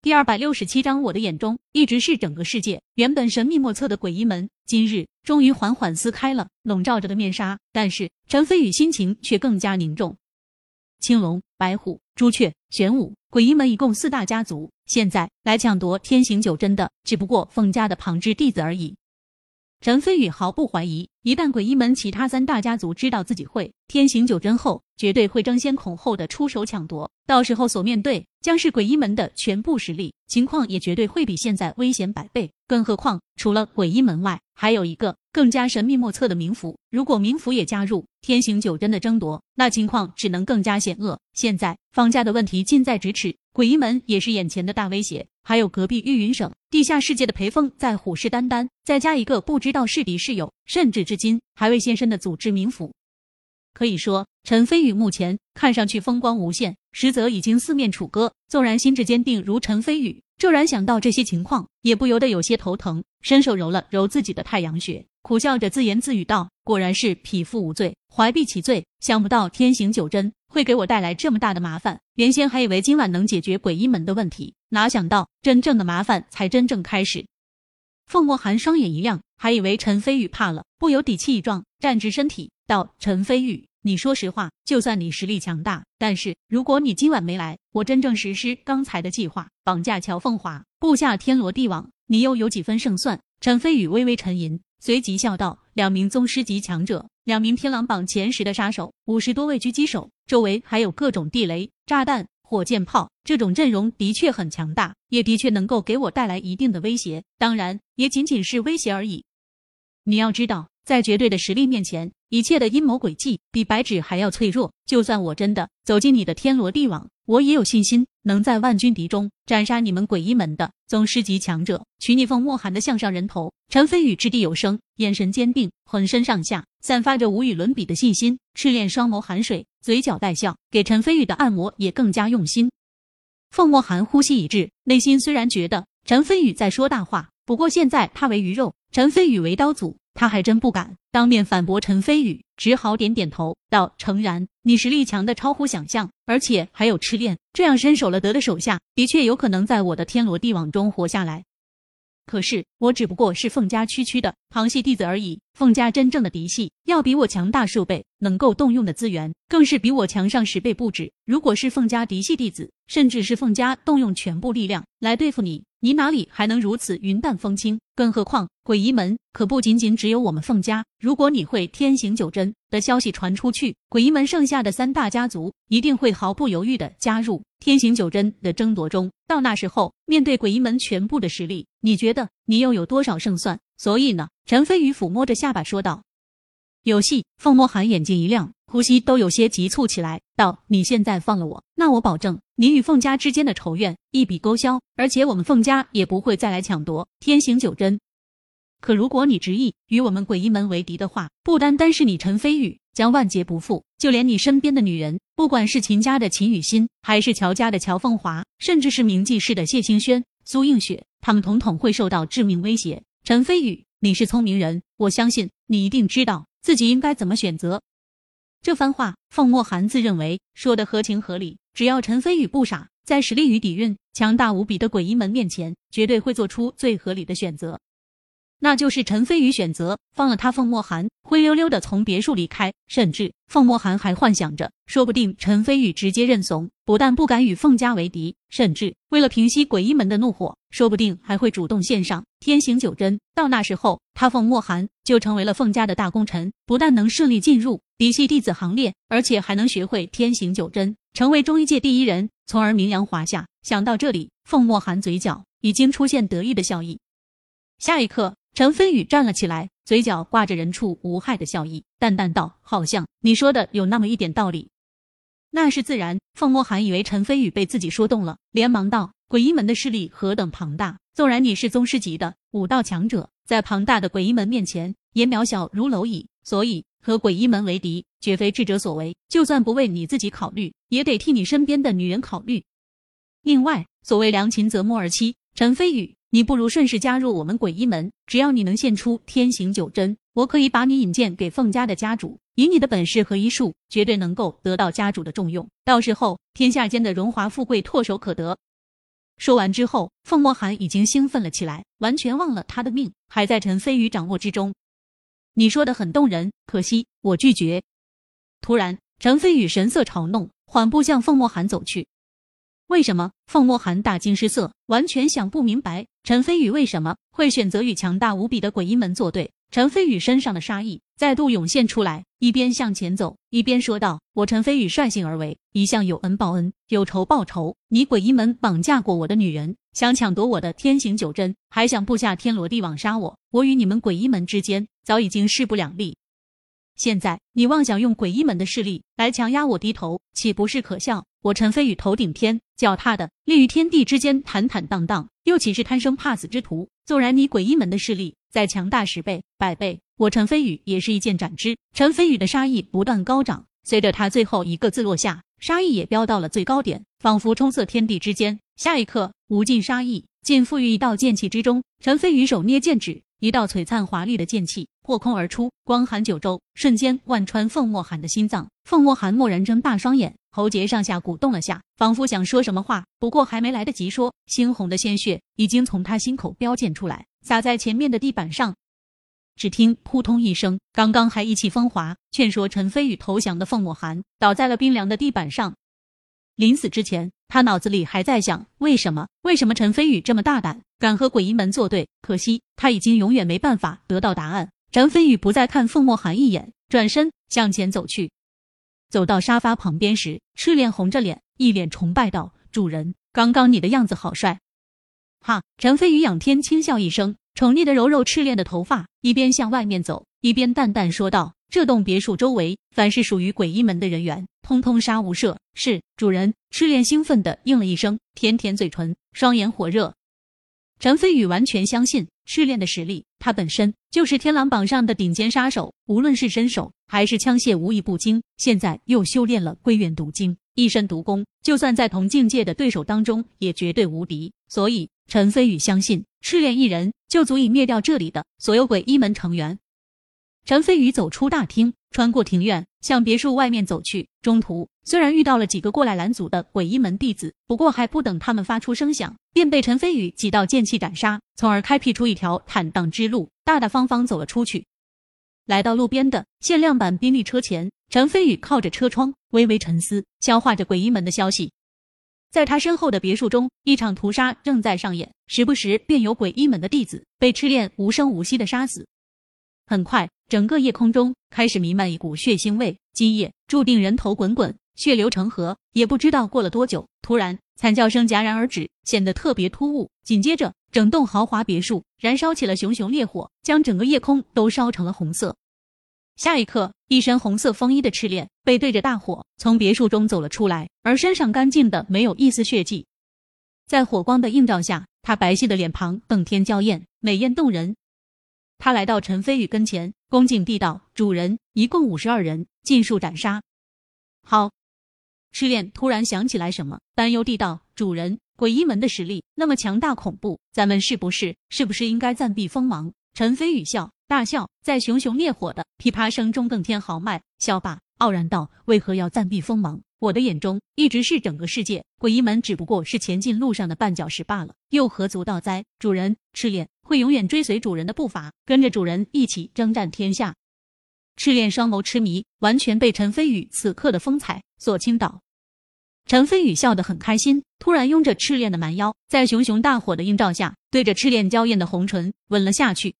第二百六十七章，我的眼中一直是整个世界。原本神秘莫测的诡异门，今日终于缓缓撕开了笼罩着的面纱。但是陈飞宇心情却更加凝重。青龙、白虎、朱雀、玄武，诡异门一共四大家族，现在来抢夺天行九针的，只不过凤家的旁支弟子而已。陈飞宇毫不怀疑，一旦诡异门其他三大家族知道自己会天行九针后，绝对会争先恐后的出手抢夺。到时候所面对将是诡异门的全部实力，情况也绝对会比现在危险百倍。更何况，除了诡异门外，还有一个更加神秘莫测的冥府。如果冥府也加入天行九针的争夺，那情况只能更加险恶。现在方家的问题近在咫尺，诡异门也是眼前的大威胁。还有隔壁玉云省地下世界的裴峰在虎视眈眈，再加一个不知道是敌是友，甚至至今还未现身的组织冥府。可以说，陈飞宇目前看上去风光无限，实则已经四面楚歌。纵然心智坚定如陈飞宇，骤然想到这些情况，也不由得有些头疼，伸手揉了揉自己的太阳穴，苦笑着自言自语道：“果然是匹夫无罪，怀璧其罪。想不到天行九针。”会给我带来这么大的麻烦。原先还以为今晚能解决鬼医门的问题，哪想到真正的麻烦才真正开始。凤墨寒双眼一亮，还以为陈飞宇怕了，不由底气一壮，站直身体道：“陈飞宇，你说实话，就算你实力强大，但是如果你今晚没来，我真正实施刚才的计划，绑架乔凤华，布下天罗地网，你又有几分胜算？”陈飞宇微微沉吟，随即笑道：“两名宗师级强者。”两名天狼榜前十的杀手，五十多位狙击手，周围还有各种地雷、炸弹、火箭炮，这种阵容的确很强大，也的确能够给我带来一定的威胁。当然，也仅仅是威胁而已。你要知道，在绝对的实力面前，一切的阴谋诡计比白纸还要脆弱。就算我真的走进你的天罗地网，我也有信心能在万军敌中斩杀你们诡异门的宗师级强者，取你凤墨寒的项上人头。陈飞宇掷地有声，眼神坚定，浑身上下散发着无与伦比的信心。赤练双眸含水，嘴角带笑，给陈飞宇的按摩也更加用心。凤墨寒呼吸一滞，内心虽然觉得陈飞宇在说大话，不过现在他为鱼肉，陈飞宇为刀俎，他还真不敢当面反驳陈飞宇，只好点点头道：“诚然，你实力强的超乎想象，而且还有赤练，这样身手了得的手下，的确有可能在我的天罗地网中活下来。”可是我只不过是凤家区区的旁系弟子而已，凤家真正的嫡系要比我强大数倍，能够动用的资源更是比我强上十倍不止。如果是凤家嫡系弟子，甚至是凤家动用全部力量来对付你，你哪里还能如此云淡风轻？更何况鬼医门可不仅仅只有我们凤家。如果你会天行九针的消息传出去，鬼医门剩下的三大家族一定会毫不犹豫的加入。天行九针的争夺中，到那时候面对鬼医门全部的实力，你觉得你又有多少胜算？所以呢，陈飞宇抚摸着下巴说道：“有戏。”凤墨寒眼睛一亮，呼吸都有些急促起来，道：“你现在放了我，那我保证你与凤家之间的仇怨一笔勾销，而且我们凤家也不会再来抢夺天行九针。可如果你执意与我们鬼医门为敌的话，不单单是你陈飞宇。”将万劫不复，就连你身边的女人，不管是秦家的秦雨欣，还是乔家的乔凤华，甚至是名记氏的谢清轩、苏映雪，他们统统会受到致命威胁。陈飞宇，你是聪明人，我相信你一定知道自己应该怎么选择。这番话，凤墨寒自认为说的合情合理。只要陈飞宇不傻，在实力与底蕴强大无比的鬼医门面前，绝对会做出最合理的选择。那就是陈飞宇选择放了他，凤墨寒灰溜溜的从别墅离开，甚至凤墨寒还幻想着，说不定陈飞宇直接认怂，不但不敢与凤家为敌，甚至为了平息鬼医门的怒火，说不定还会主动献上天行九针。到那时候，他凤墨寒就成为了凤家的大功臣，不但能顺利进入嫡系弟子行列，而且还能学会天行九针，成为中医界第一人，从而名扬华夏。想到这里，凤墨寒嘴角已经出现得意的笑意。下一刻。陈飞宇站了起来，嘴角挂着人畜无害的笑意，淡淡道：“好像你说的有那么一点道理。”那是自然。凤墨寒以为陈飞宇被自己说动了，连忙道：“鬼医门的势力何等庞大，纵然你是宗师级的武道强者，在庞大的鬼医门面前也渺小如蝼蚁。所以和鬼医门为敌，绝非智者所为。就算不为你自己考虑，也得替你身边的女人考虑。另外，所谓良禽择木而栖，陈飞宇。”你不如顺势加入我们鬼医门，只要你能献出天行九针，我可以把你引荐给凤家的家主。以你的本事和医术，绝对能够得到家主的重用。到时候，天下间的荣华富贵唾手可得。说完之后，凤墨寒已经兴奋了起来，完全忘了他的命还在陈飞宇掌握之中。你说的很动人，可惜我拒绝。突然，陈飞宇神色嘲弄，缓步向凤墨寒走去。为什么？凤墨寒大惊失色，完全想不明白陈飞宇为什么会选择与强大无比的鬼医门作对。陈飞宇身上的杀意再度涌现出来，一边向前走，一边说道：“我陈飞宇率性而为，一向有恩报恩，有仇报仇。你鬼医门绑架过我的女人，想抢夺我的天行九针，还想布下天罗地网杀我。我与你们鬼医门之间早已经势不两立。现在你妄想用鬼医门的势力来强压我低头，岂不是可笑？我陈飞宇头顶天，脚踏的立于天地之间，坦坦荡荡，又岂是贪生怕死之徒？纵然你鬼医门的势力……”再强大十倍、百倍，我陈飞宇也是一剑斩之。陈飞宇的杀意不断高涨，随着他最后一个字落下，杀意也飙到了最高点，仿佛冲塞天地之间。下一刻，无尽杀意尽付于一道剑气之中。陈飞宇手捏剑指，一道璀璨华丽的剑气破空而出，光寒九州，瞬间贯穿凤墨寒的心脏。凤墨寒蓦然睁大双眼，喉结上下鼓动了下，仿佛想说什么话，不过还没来得及说，猩红的鲜血已经从他心口飙溅出来。洒在前面的地板上，只听扑通一声，刚刚还意气风华劝说陈飞宇投降的凤墨寒倒在了冰凉的地板上。临死之前，他脑子里还在想：为什么？为什么陈飞宇这么大胆，敢和鬼医门作对？可惜他已经永远没办法得到答案。陈飞宇不再看凤墨寒一眼，转身向前走去。走到沙发旁边时，赤练红着脸，一脸崇拜道：“主人，刚刚你的样子好帅。”哈！陈飞宇仰天轻笑一声，宠溺的揉揉赤练的头发，一边向外面走，一边淡淡说道：“这栋别墅周围，凡是属于鬼医门的人员，通通杀无赦。”是主人。赤练兴奋的应了一声，舔舔嘴唇，双眼火热。陈飞宇完全相信赤练的实力，他本身就是天狼榜上的顶尖杀手，无论是身手还是枪械，无一不精。现在又修炼了归元毒经，一身毒功，就算在同境界的对手当中，也绝对无敌。所以。陈飞宇相信赤练一人就足以灭掉这里的所有鬼医门成员。陈飞宇走出大厅，穿过庭院，向别墅外面走去。中途虽然遇到了几个过来拦阻的鬼医门弟子，不过还不等他们发出声响，便被陈飞宇几道剑气斩杀，从而开辟出一条坦荡之路，大大方方走了出去。来到路边的限量版宾利车前，陈飞宇靠着车窗，微微沉思，消化着鬼医门的消息。在他身后的别墅中，一场屠杀正在上演，时不时便有鬼医门的弟子被赤练无声无息的杀死。很快，整个夜空中开始弥漫一股血腥味，今夜注定人头滚滚，血流成河。也不知道过了多久，突然惨叫声戛然而止，显得特别突兀。紧接着，整栋豪华别墅燃烧起了熊熊烈火，将整个夜空都烧成了红色。下一刻，一身红色风衣的赤练背对着大火从别墅中走了出来，而身上干净的没有一丝血迹。在火光的映照下，他白皙的脸庞更添娇艳，美艳动人。他来到陈飞宇跟前，恭敬地道：“主人，一共五十二人，尽数斩杀。”好，赤练突然想起来什么，担忧地道：“主人，鬼医门的实力那么强大恐怖，咱们是不是是不是应该暂避锋芒？”陈飞宇笑。大笑，在熊熊烈火的噼啪声中更添豪迈。笑罢，傲然道：“为何要暂避锋芒？我的眼中一直是整个世界，鬼医门只不过是前进路上的绊脚石罢了，又何足道哉？”主人，赤练会永远追随主人的步伐，跟着主人一起征战天下。赤练双眸痴迷，完全被陈飞宇此刻的风采所倾倒。陈飞宇笑得很开心，突然拥着赤练的蛮腰，在熊熊大火的映照下，对着赤练娇艳的红唇吻了下去。